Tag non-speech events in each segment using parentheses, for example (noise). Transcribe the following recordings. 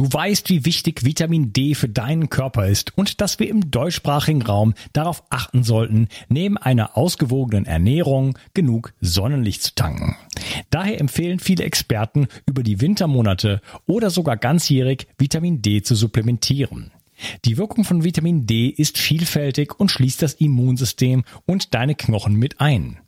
Du weißt, wie wichtig Vitamin D für deinen Körper ist und dass wir im deutschsprachigen Raum darauf achten sollten, neben einer ausgewogenen Ernährung genug Sonnenlicht zu tanken. Daher empfehlen viele Experten, über die Wintermonate oder sogar ganzjährig Vitamin D zu supplementieren. Die Wirkung von Vitamin D ist vielfältig und schließt das Immunsystem und deine Knochen mit ein.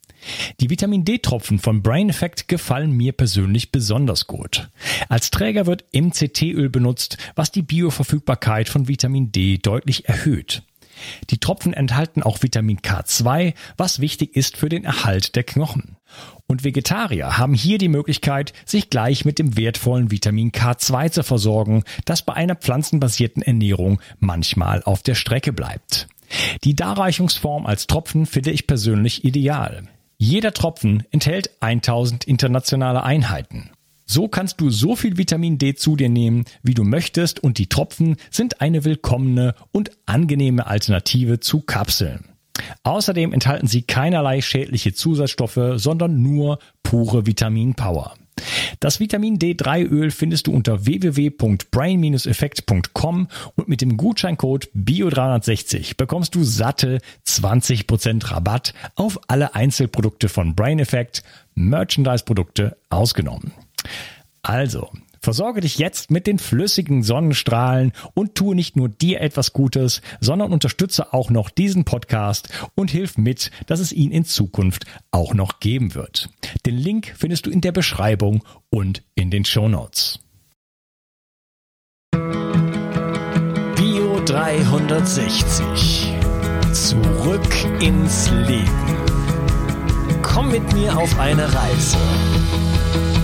Die Vitamin D-Tropfen von Brain Effect gefallen mir persönlich besonders gut. Als Träger wird MCT-Öl benutzt, was die Bioverfügbarkeit von Vitamin D deutlich erhöht. Die Tropfen enthalten auch Vitamin K2, was wichtig ist für den Erhalt der Knochen. Und Vegetarier haben hier die Möglichkeit, sich gleich mit dem wertvollen Vitamin K2 zu versorgen, das bei einer pflanzenbasierten Ernährung manchmal auf der Strecke bleibt. Die Darreichungsform als Tropfen finde ich persönlich ideal. Jeder Tropfen enthält 1000 internationale Einheiten. So kannst du so viel Vitamin D zu dir nehmen, wie du möchtest und die Tropfen sind eine willkommene und angenehme Alternative zu Kapseln. Außerdem enthalten sie keinerlei schädliche Zusatzstoffe, sondern nur pure Vitaminpower. Das Vitamin D3-Öl findest du unter www.brain-effekt.com und mit dem Gutscheincode BIO360 bekommst du satte 20% Rabatt auf alle Einzelprodukte von Brain Effect, Merchandise-Produkte ausgenommen. Also, Versorge dich jetzt mit den flüssigen Sonnenstrahlen und tue nicht nur dir etwas Gutes, sondern unterstütze auch noch diesen Podcast und hilf mit, dass es ihn in Zukunft auch noch geben wird. Den Link findest du in der Beschreibung und in den Show Notes. Bio 360. Zurück ins Leben. Komm mit mir auf eine Reise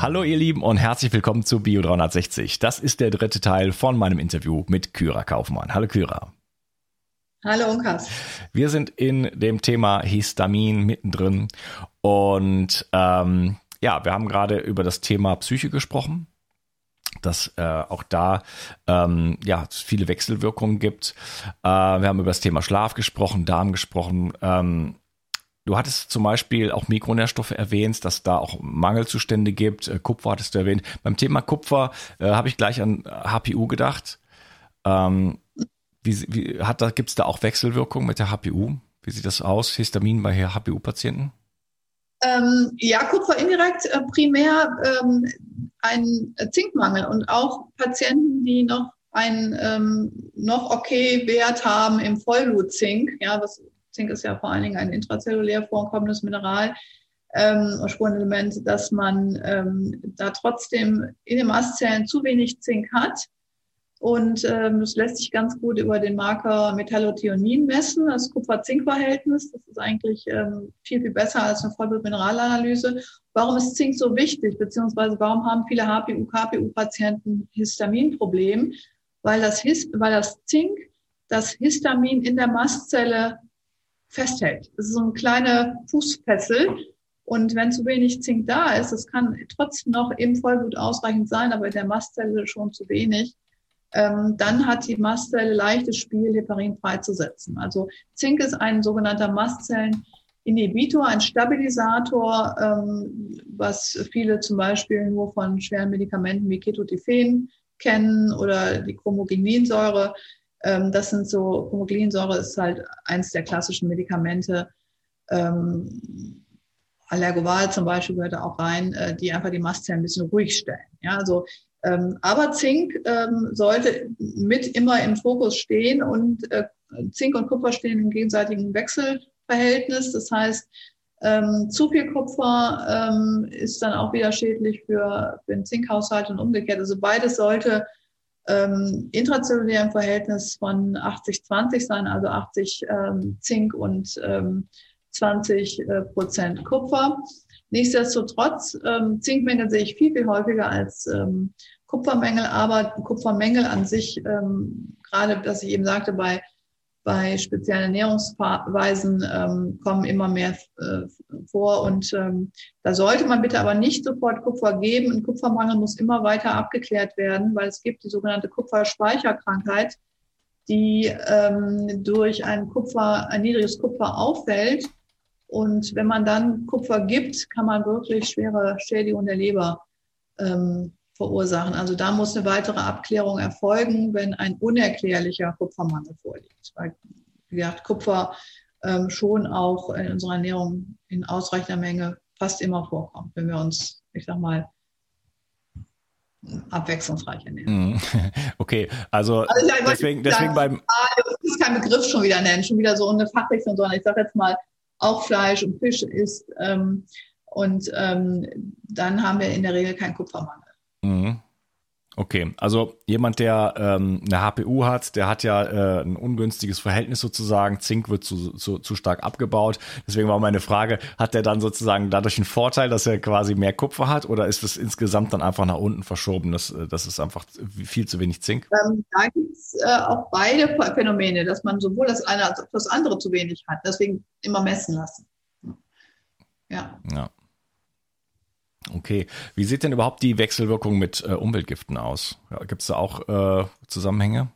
Hallo ihr Lieben und herzlich willkommen zu Bio 360. Das ist der dritte Teil von meinem Interview mit Kyra Kaufmann. Hallo Kyra. Hallo Unkas. Wir sind in dem Thema Histamin mittendrin und ähm, ja, wir haben gerade über das Thema Psyche gesprochen dass äh, auch da ähm, ja viele Wechselwirkungen gibt. Äh, wir haben über das Thema Schlaf gesprochen, Darm gesprochen. Ähm, Du hattest zum Beispiel auch Mikronährstoffe erwähnt, dass da auch Mangelzustände gibt. Äh, Kupfer hattest du erwähnt. Beim Thema Kupfer äh, habe ich gleich an HPU gedacht. Ähm, wie, wie, da, gibt es da auch Wechselwirkungen mit der HPU? Wie sieht das aus? Histamin bei HPU-Patienten? Ähm, ja, Kupfer indirekt äh, primär ähm, ein Zinkmangel und auch Patienten, die noch einen ähm, noch okay Wert haben im Vollblutzink, ja, was Zink ist ja vor allen Dingen ein intrazellulär vorkommendes Mineral, ähm, Spurenelement, dass man ähm, da trotzdem in den Mastzellen zu wenig Zink hat. Und ähm, das lässt sich ganz gut über den Marker Metallothionin messen, das Kupfer-Zink-Verhältnis. Das ist eigentlich ähm, viel, viel besser als eine Vollblut-Mineralanalyse. Warum ist Zink so wichtig? Beziehungsweise warum haben viele HPU-KPU-Patienten Histaminproblem? Weil das, Hist weil das Zink das Histamin in der Mastzelle festhält. Das ist so eine kleine Fußfessel. Und wenn zu wenig Zink da ist, das kann trotzdem noch im Vollblut ausreichend sein, aber in der Mastzelle schon zu wenig, ähm, dann hat die Mastzelle leichtes Spiel, Heparin freizusetzen. Also Zink ist ein sogenannter Mastzelleninhibitor, ein Stabilisator, ähm, was viele zum Beispiel nur von schweren Medikamenten wie Ketotifen kennen oder die Chromogeninsäure. Ähm, das sind so, Homoglinsäure ist halt eins der klassischen Medikamente. Ähm, Allergoval zum Beispiel gehört da auch rein, äh, die einfach die Mastzellen ein bisschen ruhig stellen. Ja, also, ähm, aber Zink ähm, sollte mit immer im Fokus stehen und äh, Zink und Kupfer stehen im gegenseitigen Wechselverhältnis. Das heißt, ähm, zu viel Kupfer ähm, ist dann auch wieder schädlich für, für den Zinkhaushalt und umgekehrt. Also beides sollte ähm, intrazellulären Verhältnis von 80-20 sein, also 80 ähm, Zink und ähm, 20 äh, Prozent Kupfer. Nichtsdestotrotz, ähm, Zinkmängel sehe ich viel, viel häufiger als ähm, Kupfermängel, aber Kupfermängel an sich, ähm, gerade, was ich eben sagte, bei bei speziellen Ernährungsweisen ähm, kommen immer mehr äh, vor. Und ähm, da sollte man bitte aber nicht sofort Kupfer geben. Ein Kupfermangel muss immer weiter abgeklärt werden, weil es gibt die sogenannte Kupferspeicherkrankheit, die ähm, durch ein Kupfer, ein niedriges Kupfer auffällt. Und wenn man dann Kupfer gibt, kann man wirklich schwere Schädigung der Leber ähm, verursachen. Also da muss eine weitere Abklärung erfolgen, wenn ein unerklärlicher Kupfermangel vorliegt. Weil, wie gesagt, Kupfer ähm, schon auch in unserer Ernährung in ausreichender Menge fast immer vorkommt, wenn wir uns, ich sag mal, abwechslungsreich ernähren. Mhm. (laughs) Okay, also, also deswegen, deswegen beim. Ich will keinen Begriff schon wieder nennen, schon wieder so eine Fachrichtung, sondern ich sage jetzt mal, auch Fleisch und Fisch ist. Ähm, und ähm, dann haben wir in der Regel keinen Kupfermangel. Mhm. Okay, also jemand, der ähm, eine HPU hat, der hat ja äh, ein ungünstiges Verhältnis sozusagen. Zink wird zu, zu, zu stark abgebaut. Deswegen war meine Frage, hat der dann sozusagen dadurch einen Vorteil, dass er quasi mehr Kupfer hat oder ist es insgesamt dann einfach nach unten verschoben? Das, äh, das ist einfach viel zu wenig Zink? Ähm, da gibt es äh, auch beide Phänomene, dass man sowohl das eine als auch das andere zu wenig hat. Deswegen immer messen lassen. Ja. Ja. Okay. Wie sieht denn überhaupt die Wechselwirkung mit äh, Umweltgiften aus? Ja, Gibt es da auch äh, Zusammenhänge?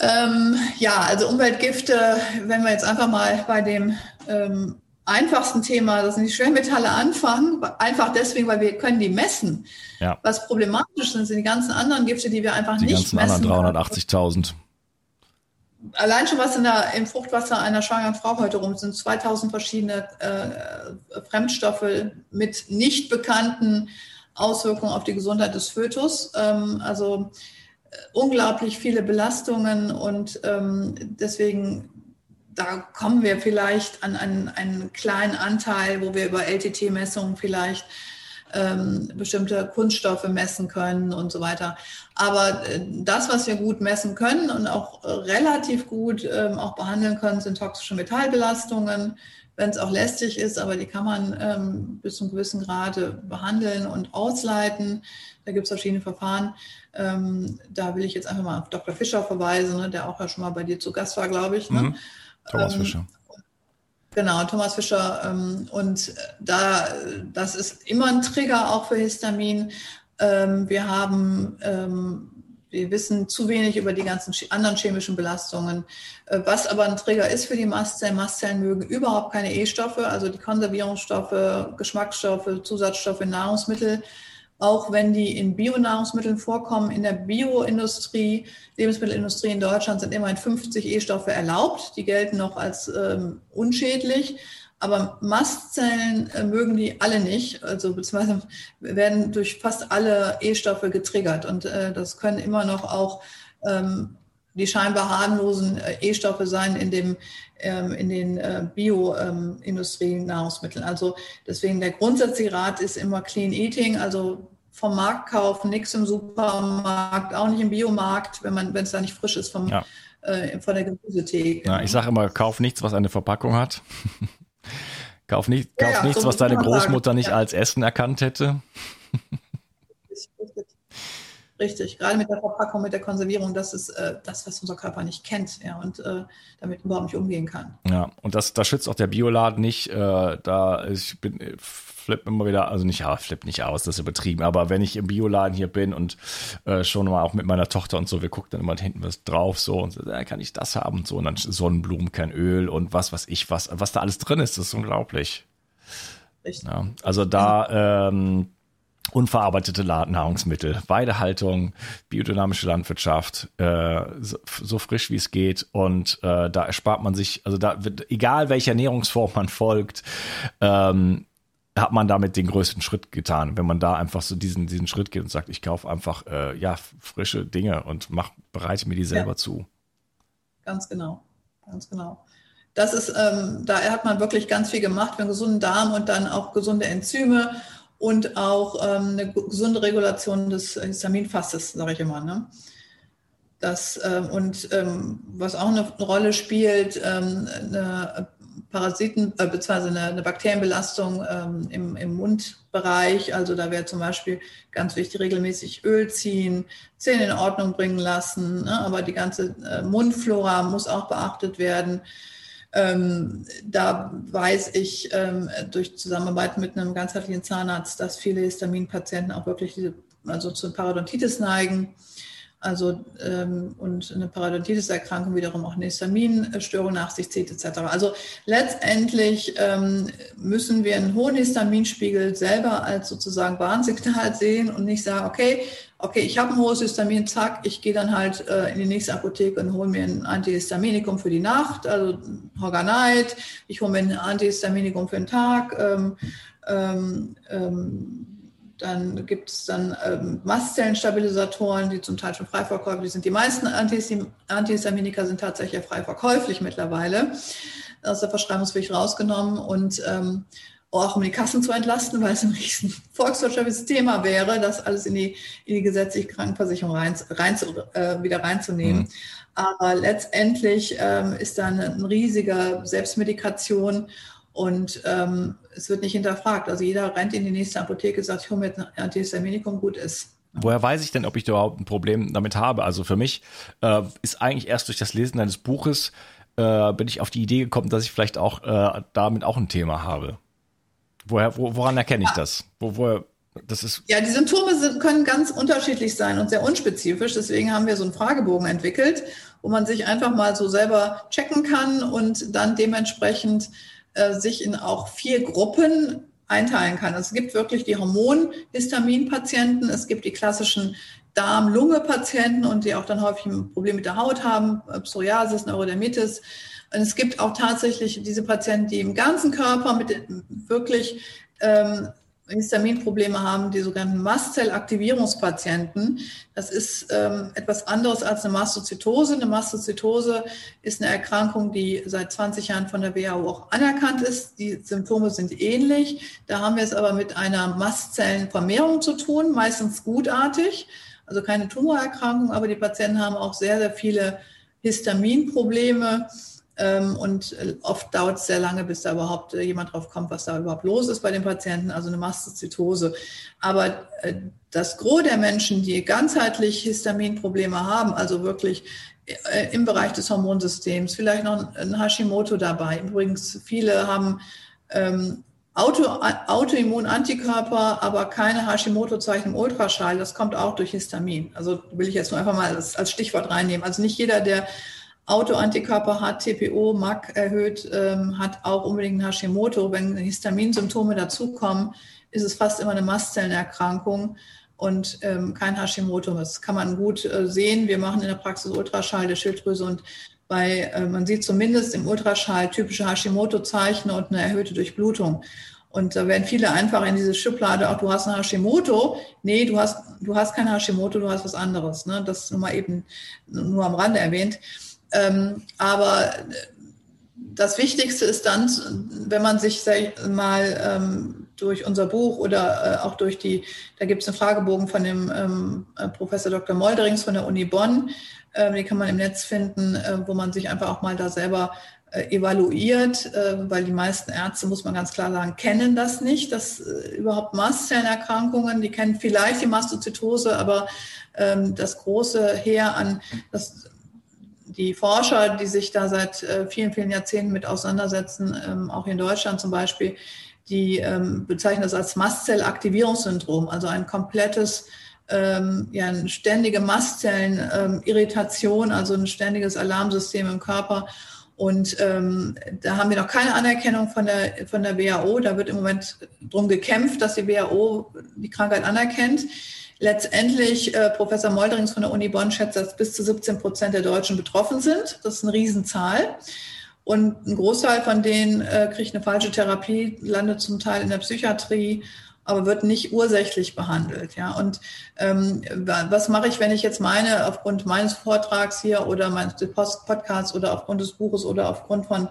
Ähm, ja, also Umweltgifte, wenn wir jetzt einfach mal bei dem ähm, einfachsten Thema, das sind die Schwermetalle, anfangen, einfach deswegen, weil wir können die messen. Ja. Was problematisch sind, sind die ganzen anderen Gifte, die wir einfach die nicht messen. Die ganzen anderen 380.000 allein schon was in der, im Fruchtwasser einer schwangeren Frau heute rum sind 2000 verschiedene äh, Fremdstoffe mit nicht bekannten Auswirkungen auf die Gesundheit des Fötus. Ähm, also äh, unglaublich viele Belastungen und ähm, deswegen da kommen wir vielleicht an einen, einen kleinen Anteil, wo wir über LTT-Messungen vielleicht ähm, bestimmte Kunststoffe messen können und so weiter. Aber äh, das, was wir gut messen können und auch relativ gut ähm, auch behandeln können, sind toxische Metallbelastungen, wenn es auch lästig ist, aber die kann man ähm, bis zu einem gewissen Grade behandeln und ausleiten. Da gibt es verschiedene Verfahren. Ähm, da will ich jetzt einfach mal auf Dr. Fischer verweisen, ne, der auch ja schon mal bei dir zu Gast war, glaube ich. Ne? Mhm. Thomas ähm, Fischer. Genau, Thomas Fischer. Ähm, und da, das ist immer ein Trigger auch für Histamin. Ähm, wir haben, ähm, wir wissen zu wenig über die ganzen anderen chemischen Belastungen. Äh, was aber ein Trigger ist für die Mastzellen, Mastzellen mögen überhaupt keine E-Stoffe, also die Konservierungsstoffe, Geschmacksstoffe, Zusatzstoffe, Nahrungsmittel auch wenn die in Bionahrungsmitteln vorkommen. In der Bioindustrie, Lebensmittelindustrie in Deutschland sind immerhin 50 E-Stoffe erlaubt. Die gelten noch als ähm, unschädlich. Aber Mastzellen äh, mögen die alle nicht, also beziehungsweise werden durch fast alle E-Stoffe getriggert. Und äh, das können immer noch auch ähm, die scheinbar harmlosen äh, E-Stoffe sein in dem ähm, in den äh, Bio-Industrie-Nahrungsmitteln. also deswegen der grundsätzliche Rat ist immer Clean Eating, also vom Markt kaufen, nichts im Supermarkt, auch nicht im Biomarkt, wenn man wenn es da nicht frisch ist vom ja. äh, von der Gemüsetheke. Ja, ich sage immer, kauf nichts, was eine Verpackung hat. (laughs) kauf nicht, kauf ja, nichts, so was deine Großmutter sagen. nicht als Essen erkannt hätte. (laughs) Richtig, gerade mit der Verpackung, mit der Konservierung, das ist äh, das, was unser Körper nicht kennt ja, und äh, damit überhaupt nicht umgehen kann. Ja, und das, das schützt auch der Bioladen nicht. Äh, da ich bin flipp immer wieder, also nicht, ja, flipp nicht aus, das ist übertrieben, aber wenn ich im Bioladen hier bin und äh, schon mal auch mit meiner Tochter und so, wir gucken dann immer hinten was drauf so und so, äh, kann ich das haben und so und dann Sonnenblumen, kein Öl und was was ich, was, was da alles drin ist, das ist unglaublich. Richtig. Ja, also da ähm, unverarbeitete Nahrungsmittel, Weidehaltung, biodynamische Landwirtschaft, äh, so, so, frisch wie es geht und äh, da erspart man sich, also da wird, egal welcher Ernährungsform man folgt, ähm, hat man damit den größten Schritt getan, wenn man da einfach so diesen, diesen Schritt geht und sagt, ich kaufe einfach äh, ja frische Dinge und mach, bereite mir die selber ja. zu. Ganz genau, ganz genau. Das ist, ähm, da hat man wirklich ganz viel gemacht für einen gesunden Darm und dann auch gesunde Enzyme und auch ähm, eine gesunde Regulation des Histaminfasses, sage ich immer. Ne? Das, ähm, und ähm, was auch eine Rolle spielt, ähm, eine Parasiten äh, bzw. Eine, eine, Bakterienbelastung ähm, im, im Mundbereich. Also da wäre zum Beispiel ganz wichtig, regelmäßig Öl ziehen, Zähne in Ordnung bringen lassen. Ne? Aber die ganze äh, Mundflora muss auch beachtet werden. Ähm, da weiß ich ähm, durch Zusammenarbeit mit einem ganzheitlichen Zahnarzt, dass viele Histaminpatienten auch wirklich diese, also zur Parodontitis neigen. Also ähm, und eine Parodontitis-Erkrankung wiederum auch eine Histaminstörung nach sich zieht etc. Also letztendlich ähm, müssen wir einen hohen Histaminspiegel selber als sozusagen Warnsignal sehen und nicht sagen, okay, okay, ich habe ein hohes Histamin, zack, ich gehe dann halt äh, in die nächste Apotheke und hole mir ein Antihistaminikum für die Nacht, also Horganite, ich hole mir ein Antihistaminikum für den Tag. Ähm, ähm, ähm dann gibt es dann ähm, Mastzellenstabilisatoren, die zum Teil schon frei verkäuflich sind. Die meisten Antihistaminika sind tatsächlich frei verkäuflich mittlerweile. Aus der Verschreibungspflicht rausgenommen und ähm, auch um die Kassen zu entlasten, weil es ein riesen (laughs) volkswirtschaftliches Thema wäre, das alles in die, in die gesetzliche Krankenversicherung rein, rein zu, äh, wieder reinzunehmen. Mhm. Aber letztendlich ähm, ist da eine, riesige Selbstmedikation und ähm, es wird nicht hinterfragt. Also jeder rennt in die nächste Apotheke, sagt, ich hole mir jetzt ein Antihistaminikum, gut ist. Woher weiß ich denn, ob ich da überhaupt ein Problem damit habe? Also für mich äh, ist eigentlich erst durch das Lesen deines Buches äh, bin ich auf die Idee gekommen, dass ich vielleicht auch äh, damit auch ein Thema habe. Woher, wo, woran erkenne ich das? Wo, woher, das ist ja, die Symptome sind, können ganz unterschiedlich sein und sehr unspezifisch. Deswegen haben wir so einen Fragebogen entwickelt, wo man sich einfach mal so selber checken kann und dann dementsprechend äh, sich in auch vier Gruppen einteilen kann. Es gibt wirklich die Hormonhistaminpatienten, es gibt die klassischen Darm-Lunge-Patienten und die auch dann häufig ein Problem mit der Haut haben, äh, Psoriasis, Neurodermitis. Und es gibt auch tatsächlich diese Patienten, die im ganzen Körper mit wirklich ähm, Histaminprobleme haben, die sogenannten Mastzellaktivierungspatienten. Das ist ähm, etwas anderes als eine Mastozytose. Eine Mastozytose ist eine Erkrankung, die seit 20 Jahren von der WHO auch anerkannt ist. Die Symptome sind ähnlich. Da haben wir es aber mit einer Mastzellenvermehrung zu tun, meistens gutartig, also keine Tumorerkrankung, aber die Patienten haben auch sehr, sehr viele Histaminprobleme und äh, oft dauert es sehr lange, bis da überhaupt äh, jemand drauf kommt, was da überhaupt los ist bei den Patienten, also eine Mastozytose. Aber äh, das Gros der Menschen, die ganzheitlich Histaminprobleme haben, also wirklich im Bereich des Hormonsystems, vielleicht noch ein Hashimoto dabei. Übrigens, viele haben ähm, Auto, Autoimmunantikörper, aber keine Hashimoto-Zeichen im Ultraschall. Das kommt auch durch Histamin. Also will ich jetzt nur einfach mal als Stichwort reinnehmen. Also nicht jeder, der Autoantikörper hat, TPO, MAC erhöht, ähm, hat auch unbedingt Hashimoto. Wenn Histaminsymptome dazukommen, ist es fast immer eine Mastzellenerkrankung und ähm, kein Hashimoto. Das kann man gut äh, sehen. Wir machen in der Praxis Ultraschall der Schilddrüse und bei, äh, man sieht zumindest im Ultraschall typische Hashimoto-Zeichen und eine erhöhte Durchblutung. Und da werden viele einfach in diese Schublade, auch du hast ein Hashimoto. Nee, du hast, du hast kein Hashimoto, du hast was anderes. Ne? Das nur mal eben nur am Rande erwähnt. Ähm, aber das Wichtigste ist dann, wenn man sich mal ähm, durch unser Buch oder äh, auch durch die, da gibt es einen Fragebogen von dem ähm, äh, Professor Dr. Molderings von der Uni Bonn, äh, die kann man im Netz finden, äh, wo man sich einfach auch mal da selber äh, evaluiert, äh, weil die meisten Ärzte, muss man ganz klar sagen, kennen das nicht, dass überhaupt Mastzellenerkrankungen, die kennen vielleicht die Mastozytose, aber ähm, das große Heer an, das die Forscher, die sich da seit äh, vielen, vielen Jahrzehnten mit auseinandersetzen, ähm, auch in Deutschland zum Beispiel, die ähm, bezeichnen das als Mastzellaktivierungssyndrom, also ein komplettes, ähm, ja, eine ständige Mastzellenirritation, also ein ständiges Alarmsystem im Körper. Und ähm, da haben wir noch keine Anerkennung von der, von der WHO. Da wird im Moment drum gekämpft, dass die WHO die Krankheit anerkennt. Letztendlich, äh, Professor Molderings von der Uni Bonn schätzt, dass bis zu 17 Prozent der Deutschen betroffen sind. Das ist eine Riesenzahl. Und ein Großteil von denen äh, kriegt eine falsche Therapie, landet zum Teil in der Psychiatrie aber wird nicht ursächlich behandelt. Ja, und ähm, was mache ich, wenn ich jetzt meine, aufgrund meines Vortrags hier oder meines Podcasts oder aufgrund des Buches oder aufgrund von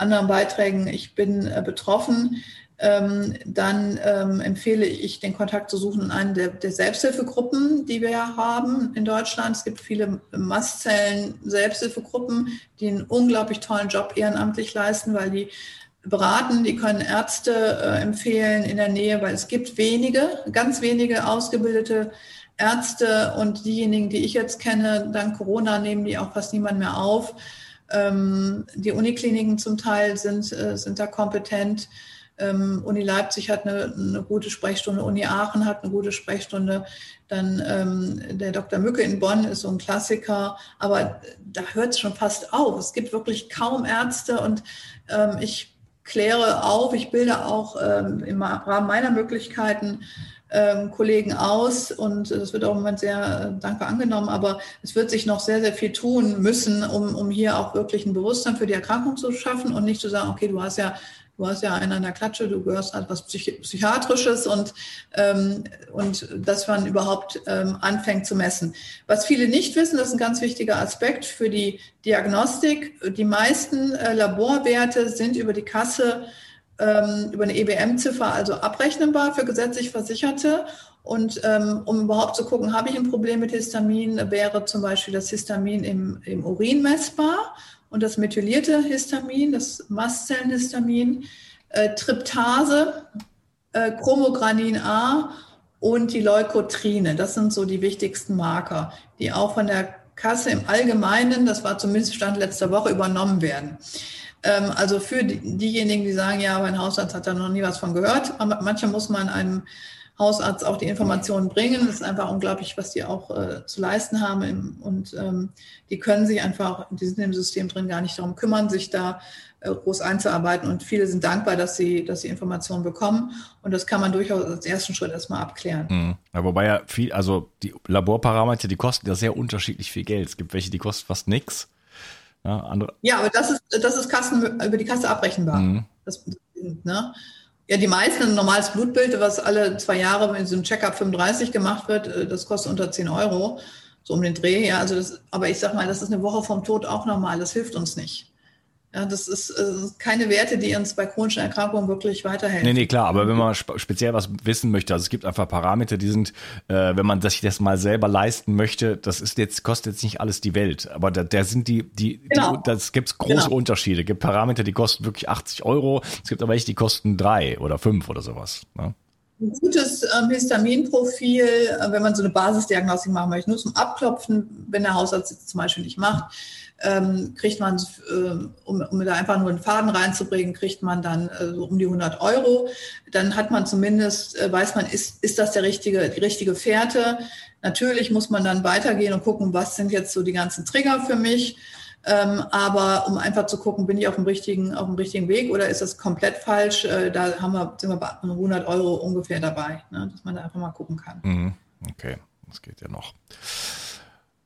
anderen Beiträgen, ich bin äh, betroffen, ähm, dann ähm, empfehle ich, den Kontakt zu suchen in einer der, der, Selbsthilfegruppen, die wir haben in Deutschland. Es gibt viele Mastzellen-Selbsthilfegruppen, die einen unglaublich tollen Job ehrenamtlich leisten, weil die beraten, die können Ärzte äh, empfehlen in der Nähe, weil es gibt wenige, ganz wenige ausgebildete Ärzte und diejenigen, die ich jetzt kenne, dank Corona nehmen die auch fast niemand mehr auf. Ähm, die Unikliniken zum Teil sind, äh, sind da kompetent. Ähm, Uni Leipzig hat eine, eine, gute Sprechstunde, Uni Aachen hat eine gute Sprechstunde. Dann ähm, der Dr. Mücke in Bonn ist so ein Klassiker, aber da hört es schon fast auf. Es gibt wirklich kaum Ärzte und ähm, ich kläre auf, ich bilde auch ähm, im Rahmen meiner Möglichkeiten ähm, Kollegen aus und das wird auch im Moment sehr äh, dankbar angenommen, aber es wird sich noch sehr, sehr viel tun müssen, um, um hier auch wirklich ein Bewusstsein für die Erkrankung zu schaffen und nicht zu sagen, okay, du hast ja du hast ja einen an der Klatsche, du gehörst halt was Psych Psychiatrisches und, ähm, und dass man überhaupt ähm, anfängt zu messen. Was viele nicht wissen, das ist ein ganz wichtiger Aspekt für die Diagnostik. Die meisten äh, Laborwerte sind über die Kasse, ähm, über eine EBM-Ziffer, also abrechnbar für gesetzlich Versicherte. Und ähm, um überhaupt zu gucken, habe ich ein Problem mit Histamin, wäre zum Beispiel das Histamin im, im Urin messbar und das methylierte Histamin, das Mastzellenhistamin, äh, Tryptase, äh, Chromogranin A und die Leukotrine. Das sind so die wichtigsten Marker, die auch von der Kasse im Allgemeinen, das war zumindest Stand letzter Woche, übernommen werden. Ähm, also für die, diejenigen, die sagen, ja, mein Hausarzt hat da noch nie was von gehört. Manchmal muss man einem Hausarzt auch die Informationen bringen. Das ist einfach unglaublich, was die auch äh, zu leisten haben. Und ähm, die können sich einfach, die sind im System drin, gar nicht darum kümmern, sich da äh, groß einzuarbeiten. Und viele sind dankbar, dass sie, dass sie Informationen bekommen. Und das kann man durchaus als ersten Schritt erstmal abklären. Mhm. Ja, wobei ja viel, also die Laborparameter, die kosten ja sehr unterschiedlich viel Geld. Es gibt welche, die kosten fast nichts. Ja, andere. ja, aber das ist, das ist Kassen, über die Kasse abrechenbar. Mhm. Das, ne? Ja, die meisten ein normales Blutbild, was alle zwei Jahre in so einem Checkup 35 gemacht wird, äh, das kostet unter 10 Euro, so um den Dreh. Ja, also das, aber ich sag mal, das ist eine Woche vom Tod auch normal. Das hilft uns nicht. Ja, das ist äh, keine Werte, die uns bei chronischen Erkrankungen wirklich weiterhelfen. Nee, nee, klar, aber wenn man speziell was wissen möchte, also es gibt einfach Parameter, die sind, äh, wenn man sich das mal selber leisten möchte, das ist jetzt, kostet jetzt nicht alles die Welt. Aber da, da sind die, die, genau. die das gibt's große genau. Unterschiede. Es gibt Parameter, die kosten wirklich 80 Euro, es gibt aber welche, die kosten drei oder fünf oder sowas. Ne? Ein gutes ähm, Histaminprofil, äh, wenn man so eine Basisdiagnostik machen möchte, nur zum Abklopfen, wenn der Hausarzt es zum Beispiel nicht macht ähm, kriegt man, äh, um, um da einfach nur einen Faden reinzubringen, kriegt man dann äh, so um die 100 Euro. Dann hat man zumindest, äh, weiß man, ist, ist das der richtige, die richtige Fährte. Natürlich muss man dann weitergehen und gucken, was sind jetzt so die ganzen Trigger für mich. Ähm, aber um einfach zu gucken, bin ich auf dem richtigen, auf dem richtigen Weg oder ist das komplett falsch? Äh, da haben wir, sind wir bei 100 Euro ungefähr dabei, ne? dass man da einfach mal gucken kann. Mhm. Okay, das geht ja noch.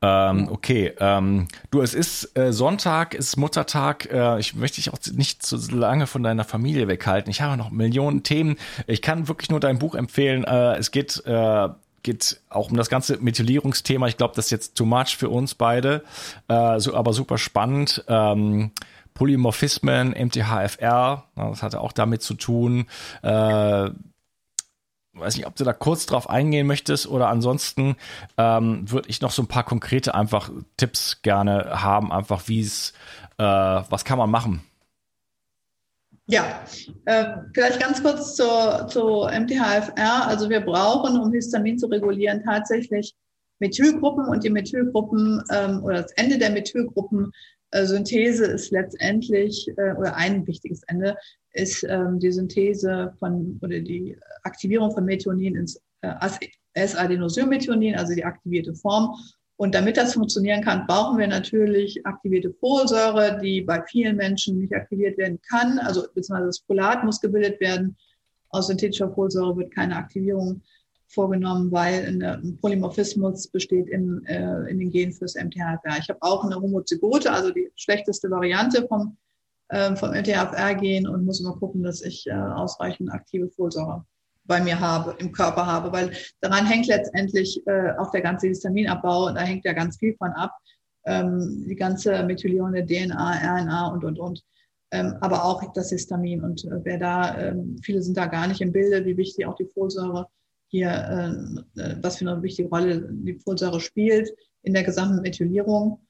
Ähm, okay, ähm, du, es ist äh, Sonntag, es ist Muttertag. Äh, ich möchte dich auch nicht zu lange von deiner Familie weghalten. Ich habe noch Millionen Themen. Ich kann wirklich nur dein Buch empfehlen. Äh, es geht äh, geht auch um das ganze Methylierungsthema. Ich glaube, das ist jetzt too much für uns beide, äh, so, aber super spannend. Ähm, Polymorphismen, MTHFR, das hatte auch damit zu tun. Äh, weiß nicht, ob du da kurz drauf eingehen möchtest oder ansonsten ähm, würde ich noch so ein paar konkrete einfach Tipps gerne haben, einfach wie es, äh, was kann man machen? Ja, äh, vielleicht ganz kurz zur, zur MTHFR. Also wir brauchen, um Histamin zu regulieren, tatsächlich Methylgruppen und die Methylgruppen ähm, oder das Ende der Methylgruppen äh, Synthese ist letztendlich, äh, oder ein wichtiges Ende, ist ähm, die Synthese von oder die Aktivierung von Methionin ins äh, S-Adenosylmethionin, also die aktivierte Form. Und damit das funktionieren kann, brauchen wir natürlich aktivierte Folsäure, die bei vielen Menschen nicht aktiviert werden kann. Also beziehungsweise das Folat muss gebildet werden. Aus synthetischer Folsäure wird keine Aktivierung vorgenommen, weil ein Polymorphismus besteht in, äh, in den Genen fürs MTHFR. Ich habe auch eine Homozygote, also die schlechteste Variante vom, äh, vom MTHFR-Gen und muss immer gucken, dass ich äh, ausreichend aktive Folsäure bei mir habe, im Körper habe, weil daran hängt letztendlich äh, auch der ganze Histaminabbau und da hängt ja ganz viel von ab. Ähm, die ganze Methylierung DNA, RNA und, und, und. Ähm, aber auch das Histamin. Und äh, wer da, ähm, viele sind da gar nicht im Bilde, wie wichtig auch die Folsäure hier, äh, äh, was für eine wichtige Rolle die Folsäure spielt in der gesamten Methylierung.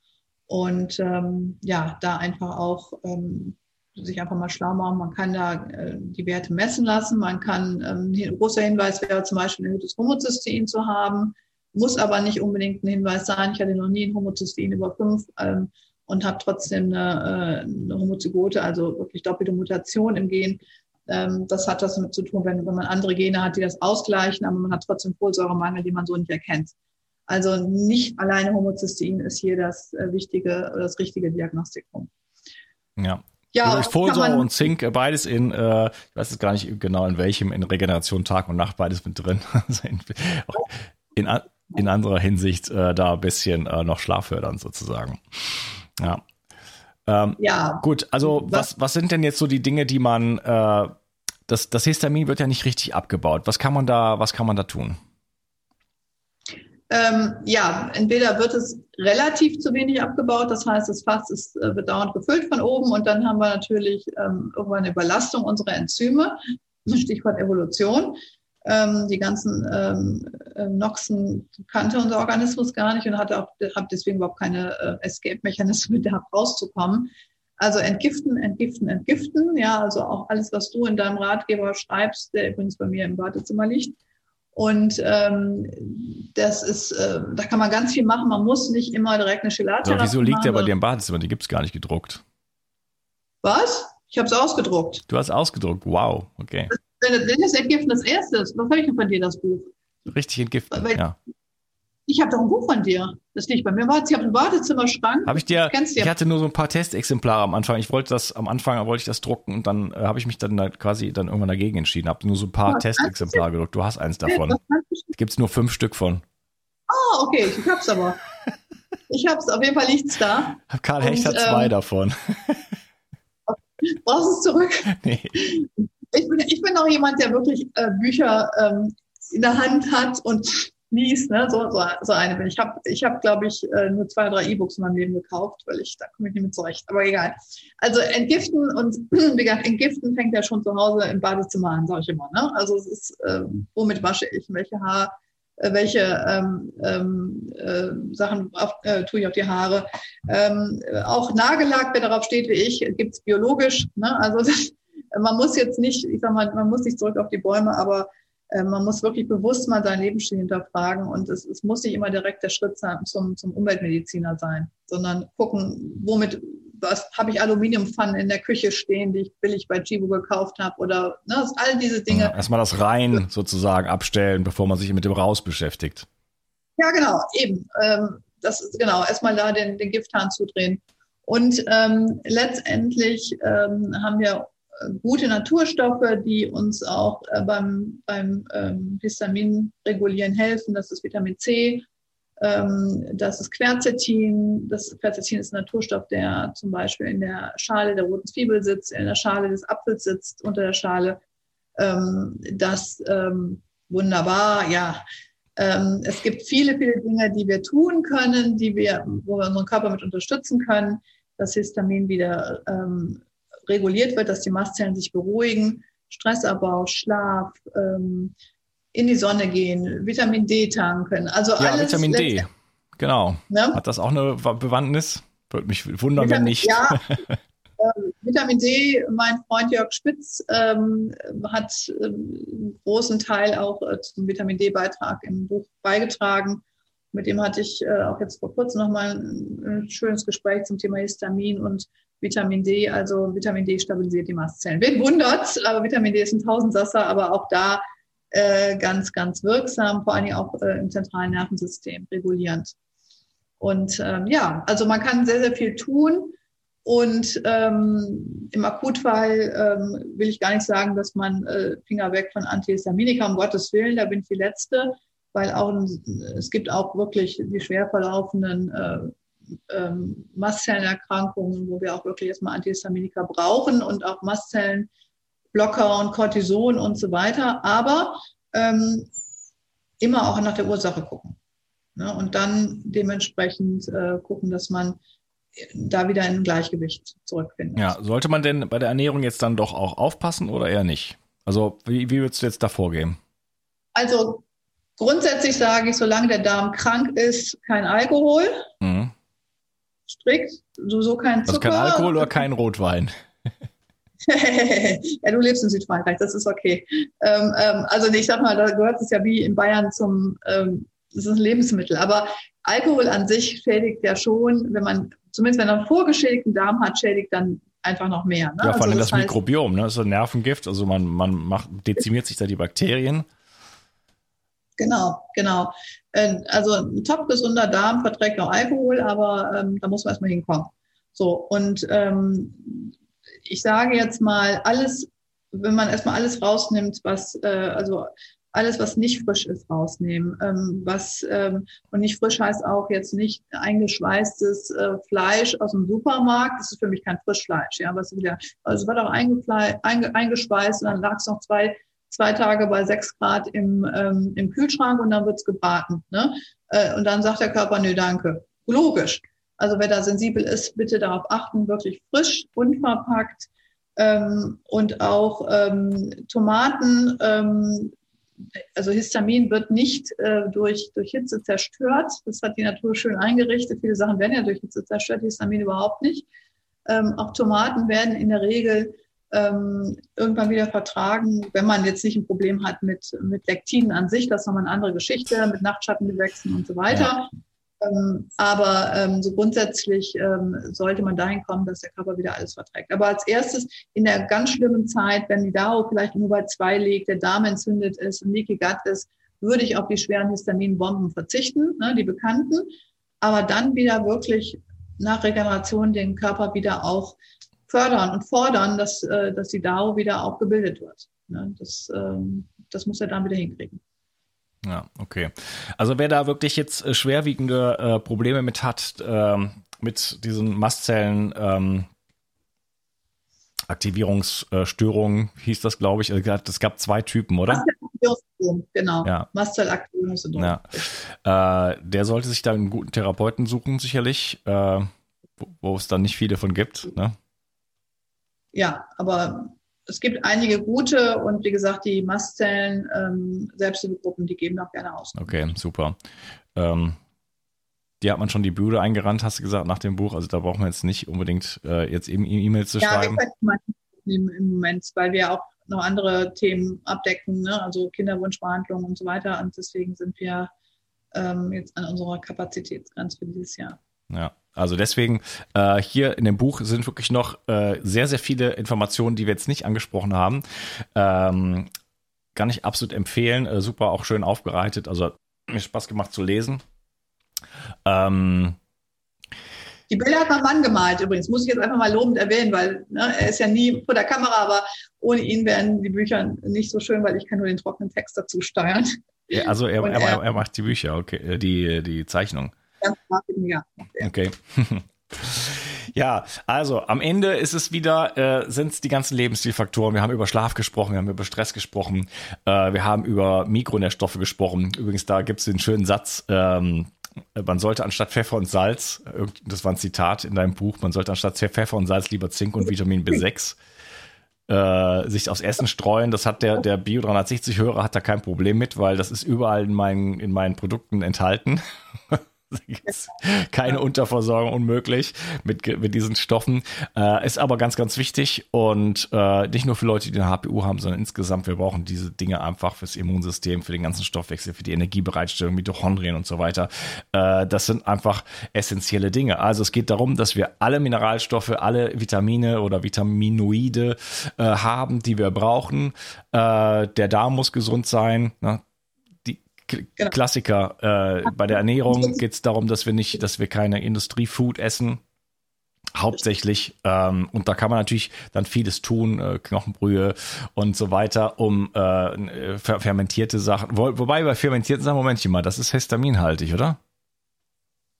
Und ähm, ja, da einfach auch ähm, sich einfach mal schlau machen. Man kann da äh, die Werte messen lassen. Man kann, ähm, ein großer Hinweis wäre zum Beispiel ein erhöhtes Homozystein zu haben, muss aber nicht unbedingt ein Hinweis sein. Ich hatte noch nie ein Homozystein über fünf ähm, und habe trotzdem eine, äh, eine Homozygote, also wirklich doppelte Mutation im Gen. Ähm, das hat das damit zu tun, wenn, wenn man andere Gene hat, die das ausgleichen, aber man hat trotzdem Folsäuremangel, den man so nicht erkennt. Also nicht alleine Homozystein ist hier das äh, wichtige, das richtige Diagnostikum. Ja, ja, also Folsäure und Zink, äh, beides in, äh, ich weiß jetzt gar nicht genau in welchem, in Regeneration Tag und Nacht, beides mit drin. (laughs) Also in, in, in, anderer Hinsicht äh, da ein bisschen äh, noch schlaffördernd sozusagen. Ja. Ähm, ja. Gut, also was, was sind denn jetzt so die Dinge, die man, äh, das, das Histamin wird ja nicht richtig abgebaut. Was kann man da, was kann man da tun? Ähm, ja, entweder wird es relativ zu wenig abgebaut, das heißt, das Fass ist äh, bedauernd gefüllt von oben und dann haben wir natürlich ähm, irgendwann eine Überlastung unserer Enzyme, (laughs) Stichwort Evolution. Ähm, die ganzen ähm, äh, Noxen kannte unser Organismus gar nicht und hatte auch hat deswegen überhaupt keine äh, Escape-Mechanismen, (laughs) da rauszukommen. Also entgiften, entgiften, entgiften. Ja, also auch alles, was du in deinem Ratgeber schreibst, der übrigens bei mir im Badezimmer liegt, und ähm, das ist, äh, da kann man ganz viel machen. Man muss nicht immer direkt eine Chelate Aber wieso liegt der bei dir im Badezimmer? Die gibt es gar nicht gedruckt. Was? Ich habe es ausgedruckt. Du hast ausgedruckt. Wow, okay. Wenn das Entgiften das erste ist, was habe ich denn von dir das Buch? Richtig entgiften, ja. Ich habe doch ein Buch von dir. Das liegt bei mir. Ich habe einen Badezimmerschrank. Habe ich dir? Ich hatte nur so ein paar Testexemplare am Anfang. Ich wollte das am Anfang wollte ich das drucken und dann äh, habe ich mich dann da quasi dann irgendwann dagegen entschieden. Habe nur so ein paar ja, Testexemplare gedruckt. Du hast eins davon. Gibt es nur fünf Stück von. Ah, oh, okay. Ich hab's aber. (laughs) Ich hab's. Auf jeden Fall nichts da. Karl Hecht hat zwei ähm, davon. (laughs) Brauchst du es zurück? (laughs) Nee. Ich bin, ich bin auch jemand, der wirklich äh, Bücher ähm, in der Hand hat und liest, ne? so, so, so eine bin ich. habe, ich hab, glaube ich, äh, nur zwei, drei E-Books in meinem Leben gekauft, weil ich, da komme ich nicht mit zurecht. Aber egal. Also entgiften und (clears throat) wie gesagt, entgiften fängt ja schon zu Hause im Badezimmer an, sage ich immer. Ne? Also es ist, äh, womit wasche ich, welche Haar, äh, welche ähm, ähm, äh, Sachen auf, äh, tue ich auf die Haare. Ähm, auch Nagellack, wer darauf steht wie ich, gibt's biologisch. Ne? Also (laughs) man muss jetzt nicht, ich sag mal, man muss nicht zurück auf die Bäume, aber man muss wirklich bewusst mal sein Lebensstil hinterfragen und es, es muss nicht immer direkt der Schritt zum, zum Umweltmediziner sein, sondern gucken, womit, was habe ich Aluminiumpfannen in der Küche stehen, die ich billig bei Chibo gekauft habe oder ne, all diese Dinge. Ja, erstmal das rein sozusagen abstellen, bevor man sich mit dem Raus beschäftigt. Ja, genau, eben. Ähm, das ist genau, erstmal da den, den Gifthahn zudrehen. Und ähm, letztendlich ähm, haben wir gute Naturstoffe, die uns auch äh, beim, beim ähm, Histamin regulieren helfen. Das ist Vitamin C, ähm, das ist Quercetin. Das Quercetin ist ein Naturstoff, der zum Beispiel in der Schale der roten Zwiebel sitzt, in der Schale des Apfels sitzt, unter der Schale. Ähm, das ähm, wunderbar, ja. Ähm, es gibt viele, viele Dinge, die wir tun können, die wir, wo wir unseren Körper mit unterstützen können, das Histamin wieder ähm, reguliert wird, dass die Mastzellen sich beruhigen, Stressabbau, Schlaf, ähm, in die Sonne gehen, Vitamin D tanken. Also ja, alles Vitamin D, genau. Ja? Hat das auch eine Bewandtnis? Würde mich wundern, Vitamin, wenn nicht. Ja, (laughs) äh, Vitamin D, mein Freund Jörg Spitz ähm, hat äh, einen großen Teil auch äh, zum Vitamin D-Beitrag im Buch beigetragen. Mit dem hatte ich äh, auch jetzt vor kurzem nochmal ein, ein schönes Gespräch zum Thema Histamin und Vitamin D, also Vitamin D stabilisiert die Mastzellen. Wen wundert, aber Vitamin D ist ein Tausendsasser, aber auch da äh, ganz, ganz wirksam, vor allen Dingen auch äh, im zentralen Nervensystem regulierend. Und ähm, ja, also man kann sehr, sehr viel tun. Und ähm, im Akutfall ähm, will ich gar nicht sagen, dass man äh, Finger weg von Antihistaminika, um Gottes Willen, da bin ich die Letzte, weil auch es gibt auch wirklich die schwer verlaufenden äh, ähm, Mastzellenerkrankungen, wo wir auch wirklich erstmal Antihistaminika brauchen und auch Mastzellen Blocker und Cortison und so weiter. Aber ähm, immer auch nach der Ursache gucken. Ne? Und dann dementsprechend äh, gucken, dass man da wieder in ein Gleichgewicht zurückfindet. Ja, sollte man denn bei der Ernährung jetzt dann doch auch aufpassen oder eher nicht? Also wie, wie würdest du jetzt da vorgehen? Also grundsätzlich sage ich, solange der Darm krank ist, kein Alkohol. Mhm. Strikt, sowieso kein Zucker. Also kein Alkohol oder kein Rotwein? (laughs) ja, du lebst in Südfrankreich, das ist okay. Ähm, ähm, also ich sag mal, da gehört es ja wie in Bayern zum, ähm, das ist ein Lebensmittel. Aber Alkohol an sich schädigt ja schon, wenn man, zumindest wenn man einen vorgeschädigten Darm hat, schädigt dann einfach noch mehr. Ne? Ja, vor allem also das, das Mikrobiom, ne? Das ist ein Nervengift, also man, man macht, dezimiert sich da die Bakterien. Genau, genau. Äh, also ein top gesunder Darm verträgt auch Alkohol, aber ähm, da muss man erstmal hinkommen. So, und ähm, ich sage jetzt mal, alles, wenn man erstmal alles rausnimmt, was, äh, also alles, was nicht frisch ist, rausnehmen. Ähm, was ähm, und nicht frisch heißt auch jetzt nicht eingeschweißtes äh, Fleisch aus dem Supermarkt. Das ist für mich kein Frischfleisch. Ja, was wieder, also es wird auch einge, eingeschweißt und dann lag es noch zwei zwei Tage bei sechs Grad im, ähm, im Kühlschrank und dann wird's gebraten. Ne? Äh, und dann sagt der Körper, nö, danke. Logisch. Also wer da sensibel ist, bitte darauf achten, wirklich frisch, unverpackt ähm, und auch ähm, Tomaten. Ähm, also Histamin wird nicht äh, durch, durch Hitze zerstört. Das hat die Natur schön eingerichtet. Viele Sachen werden ja durch Hitze zerstört, Histamin überhaupt nicht. Ähm, auch Tomaten werden in der Regel ähm, irgendwann wieder vertragen, wenn man jetzt nicht ein Problem hat mit, mit Lektinen an sich, das ist nochmal eine andere Geschichte, mit Nachtschattengewächsen und so weiter. Ja. Ähm, aber ähm, so grundsätzlich ähm, sollte man dahin kommen, dass der Körper wieder alles verträgt. Aber als erstes in der ganz schlimmen Zeit, wenn die DAO vielleicht nur bei zwei liegt, der Darm entzündet ist, ein Leaky Gut ist, würde ich auf die schweren Histaminbomben verzichten, ne, die bekannten. Aber dann wieder wirklich nach Regeneration den Körper wieder auch fördern und fordern, dass, äh, dass die DAO wieder auch gebildet wird. Ne, das, ähm, das muss er dann wieder hinkriegen. Ja, okay. Also wer da wirklich jetzt äh, schwerwiegende äh, Probleme mit hat, ähm, mit diesen Mastzellen, ähm, Aktivierungsstörungen hieß das, glaube ich. Es gab zwei Typen, oder? Genau. Ja. Mastzellaktivierungssyndrom. Ja. Äh, der sollte sich da einen guten Therapeuten suchen, sicherlich, äh, wo, wo, es dann nicht viele von gibt. Ne? Ja, aber es gibt einige gute und wie gesagt, die Mastzellen, ähm, Selbsthilfegruppen, die geben auch gerne aus. Okay, super. Ähm, die hat man schon die Bude eingerannt, hast du gesagt, nach dem Buch. Also da braucht man jetzt nicht unbedingt äh, jetzt eben E-Mails zu ja, schreiben. Ja, im, im Moment, weil wir auch noch andere Themen abdecken, ne? also Kinderwunschbehandlung und so weiter. Und deswegen sind wir ähm, jetzt an unserer Kapazitätsgrenze für dieses Jahr. Ja. Also deswegen, äh, hier in dem Buch sind wirklich noch äh, sehr, sehr viele Informationen, die wir jetzt nicht angesprochen haben. Ähm, kann ich absolut empfehlen. Äh, super, auch schön aufbereitet. Also hat mir Spaß gemacht zu lesen. Ähm, die Bilder hat mein Mann gemalt übrigens, muss ich jetzt einfach mal lobend erwähnen, weil ne, er ist ja nie vor der Kamera, aber ohne ihn wären die Bücher nicht so schön, weil ich kann nur den trockenen Text dazu steuern. Ja, also er, er, er, macht die Bücher, okay, äh, die, die Zeichnung Jahr. Okay. (laughs) Ja, also am Ende ist es wieder, äh, sind es die ganzen Lebensstilfaktoren. Wir haben über Schlaf gesprochen, wir haben über Stress gesprochen, äh, wir haben über Mikronährstoffe gesprochen. Übrigens, da gibt es den schönen Satz, ähm, man sollte anstatt Pfeffer und Salz, das war ein Zitat in deinem Buch, man sollte anstatt Pfeffer und Salz lieber Zink und Vitamin (laughs) B6 äh, sich aufs Essen streuen. Das hat der, der Bio 360 Hörer hat da kein Problem mit, weil das ist überall in meinen, in meinen Produkten enthalten. (laughs) Keine Unterversorgung unmöglich mit, mit diesen Stoffen. Äh, ist aber ganz, ganz wichtig und äh, nicht nur für Leute, die eine HPU haben, sondern insgesamt, wir brauchen diese Dinge einfach fürs Immunsystem, für den ganzen Stoffwechsel, für die Energiebereitstellung, Mitochondrien und so weiter. Äh, das sind einfach essentielle Dinge. Also es geht darum, dass wir alle Mineralstoffe, alle Vitamine oder Vitaminoide äh, haben, die wir brauchen. Äh, der Darm muss gesund sein. Ne? Genau. Klassiker. Äh, bei der Ernährung geht es darum, dass wir nicht, dass wir keine Industriefood essen. Hauptsächlich. Ähm, und da kann man natürlich dann vieles tun, äh, Knochenbrühe und so weiter, um äh, fer fermentierte Sachen. Wo, wobei bei fermentierten Sachen, Momentchen mal, das ist histaminhaltig, oder?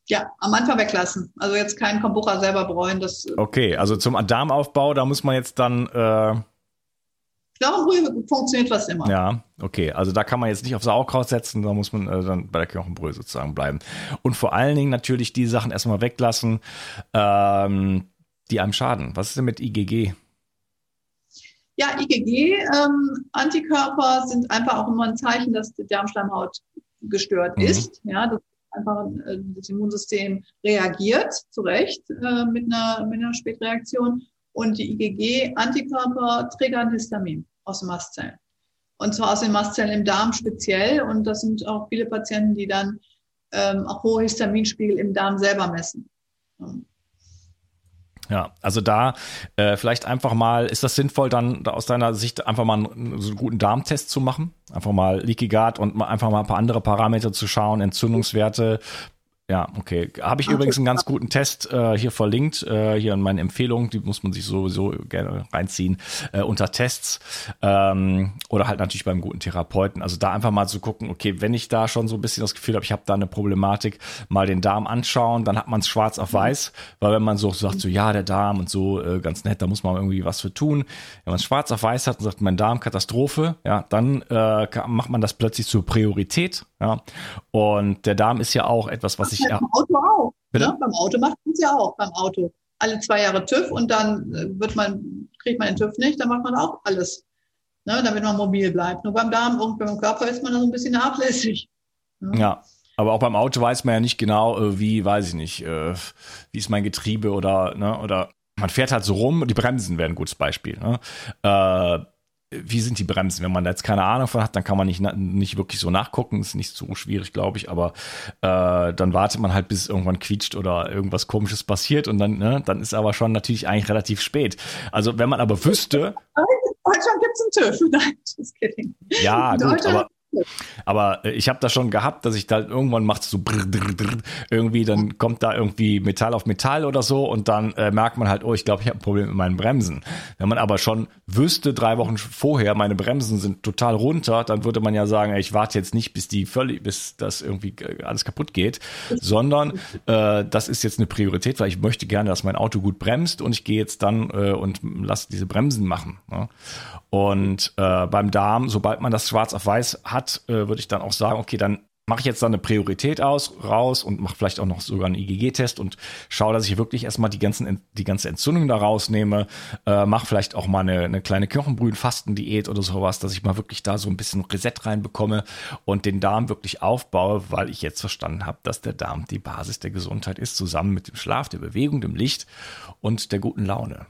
Ja, am Anfang weglassen. Also jetzt kein Kombucha selber bräuen. Das okay, also zum Darmaufbau, da muss man jetzt dann Knochenbrühe funktioniert fast immer. Ja, okay. Also da kann man jetzt nicht auf Sauerkraut setzen, da muss man äh, dann bei der Knochenbrühe sozusagen bleiben. Und vor allen Dingen natürlich die Sachen erstmal weglassen, ähm, die einem schaden. Was ist denn mit IgG? Ja, IgG-Antikörper ähm, sind einfach auch immer ein Zeichen, dass die Darmschleimhaut gestört mhm. ist. Ja, das einfach äh, das Immunsystem reagiert, zu Recht, äh, mit, einer, mit einer Spätreaktion. Und die IgG-Antikörper triggern Histamin aus den Mastzellen. Und zwar aus den Mastzellen im Darm speziell. Und das sind auch viele Patienten, die dann ähm, auch hohe Histaminspiegel im Darm selber messen. Ja, also da äh, vielleicht einfach mal, ist das sinnvoll, dann aus deiner Sicht einfach mal einen, so einen guten Darmtest zu machen? Einfach mal Leaky Gut und mal einfach mal ein paar andere Parameter zu schauen, Entzündungswerte, ja, okay. Habe ich okay. übrigens einen ganz guten Test äh, hier verlinkt, äh, hier in meinen Empfehlungen, die muss man sich sowieso gerne reinziehen, äh, unter Tests ähm, oder halt natürlich beim guten Therapeuten. Also da einfach mal zu gucken, okay, wenn ich da schon so ein bisschen das Gefühl habe, ich habe da eine Problematik, mal den Darm anschauen, dann hat man es schwarz auf weiß, weil wenn man so sagt, so ja, der Darm und so, äh, ganz nett, da muss man irgendwie was für tun. Wenn man es schwarz auf weiß hat und sagt, mein Darm Katastrophe, ja, dann äh, macht man das plötzlich zur Priorität ja. Und der Darm ist ja auch etwas, was ich. Ja, beim Auto auch. Ne? Beim Auto macht man es ja auch, beim Auto. Alle zwei Jahre TÜV und dann äh, wird man, kriegt man den TÜV nicht, dann macht man auch alles. Ne, damit man mobil bleibt. Nur beim Darm und beim Körper ist man dann so ein bisschen nachlässig. Ne? Ja. Aber auch beim Auto weiß man ja nicht genau, äh, wie, weiß ich nicht, äh, wie ist mein Getriebe oder, ne, oder man fährt halt so rum, die Bremsen wären ein gutes Beispiel. Ne? Äh, wie sind die Bremsen? Wenn man da jetzt keine Ahnung von hat, dann kann man nicht, nicht wirklich so nachgucken. Ist nicht so schwierig, glaube ich. Aber äh, dann wartet man halt, bis es irgendwann quietscht oder irgendwas Komisches passiert. Und dann, ne, dann ist aber schon natürlich eigentlich relativ spät. Also wenn man aber wüsste. (laughs) In Deutschland gibt es einen TÜV. Nein, just kidding. Ja, gut, aber aber äh, ich habe das schon gehabt, dass ich da irgendwann macht so brr, brr, brr, irgendwie, dann kommt da irgendwie Metall auf Metall oder so und dann äh, merkt man halt, oh, ich glaube, ich habe ein Problem mit meinen Bremsen. Wenn man aber schon wüsste, drei Wochen vorher, meine Bremsen sind total runter, dann würde man ja sagen, ey, ich warte jetzt nicht, bis die völlig, bis das irgendwie äh, alles kaputt geht, sondern äh, das ist jetzt eine Priorität, weil ich möchte gerne, dass mein Auto gut bremst und ich gehe jetzt dann äh, und lasse diese Bremsen machen. Ne? Und äh, beim Darm, sobald man das schwarz auf weiß hat, äh, würde ich dann auch sagen, okay, dann mache ich jetzt da eine Priorität aus, raus und mache vielleicht auch noch sogar einen IgG-Test und schaue, dass ich wirklich erstmal die, ganzen, die ganze Entzündung da rausnehme, äh, mache vielleicht auch mal eine, eine kleine Knochenbrühenfastendiät oder sowas, dass ich mal wirklich da so ein bisschen Reset reinbekomme und den Darm wirklich aufbaue, weil ich jetzt verstanden habe, dass der Darm die Basis der Gesundheit ist, zusammen mit dem Schlaf, der Bewegung, dem Licht und der guten Laune.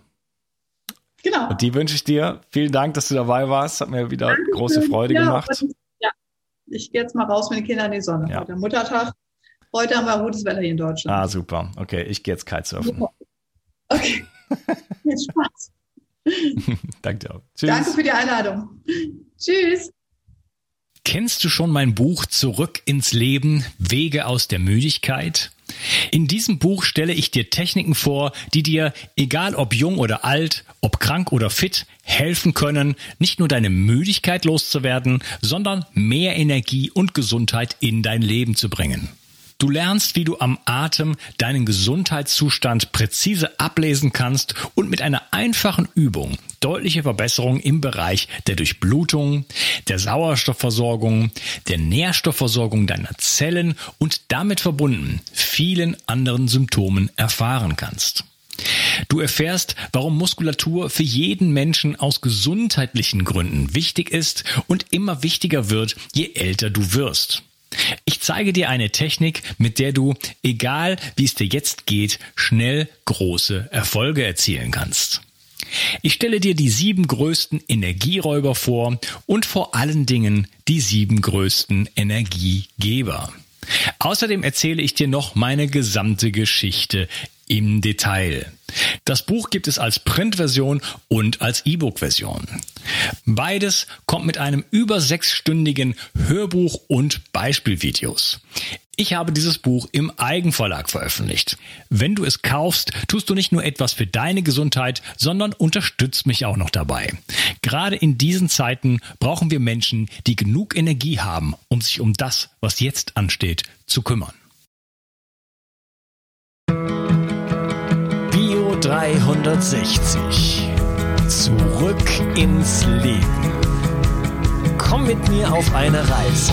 Genau. Und die wünsche ich dir. Vielen Dank, dass du dabei warst. Hat mir wieder Dankeschön. große Freude ja, gemacht. Ich, gehe jetzt mal raus mit den Kindern in die Sonne. Ja. Heute Muttertag. Heute haben wir gutes Wetter hier in Deutschland. Ah, super. Okay, ich gehe jetzt Kitesurfen. Super. Okay. (laughs) Viel Spaß. Danke dir auch. Tschüss. Danke für die Einladung. Tschüss. Kennst du schon mein Buch Zurück ins Leben, Wege aus der Müdigkeit? In diesem Buch stelle ich dir Techniken vor, die dir, egal ob jung oder alt, ob krank oder fit, helfen können, nicht nur deine Müdigkeit loszuwerden, sondern mehr Energie und Gesundheit in dein Leben zu bringen. Du lernst, wie du am Atem deinen Gesundheitszustand präzise ablesen kannst und mit einer einfachen Übung deutliche Verbesserungen im Bereich der Durchblutung, der Sauerstoffversorgung, der Nährstoffversorgung deiner Zellen und damit verbunden vielen anderen Symptomen erfahren kannst. Du erfährst, warum Muskulatur für jeden Menschen aus gesundheitlichen Gründen wichtig ist und immer wichtiger wird, je älter du wirst. Ich zeige dir eine Technik, mit der du, egal wie es dir jetzt geht, schnell große Erfolge erzielen kannst. Ich stelle dir die sieben größten Energieräuber vor und vor allen Dingen die sieben größten Energiegeber. Außerdem erzähle ich dir noch meine gesamte Geschichte im Detail. Das Buch gibt es als Printversion und als E-Book-Version. Beides kommt mit einem über sechsstündigen Hörbuch und Beispielvideos. Ich habe dieses Buch im Eigenverlag veröffentlicht. Wenn du es kaufst, tust du nicht nur etwas für deine Gesundheit, sondern unterstützt mich auch noch dabei. Gerade in diesen Zeiten brauchen wir Menschen, die genug Energie haben, um sich um das, was jetzt ansteht, zu kümmern. Bio 360 Zurück ins Leben. Komm mit mir auf eine Reise.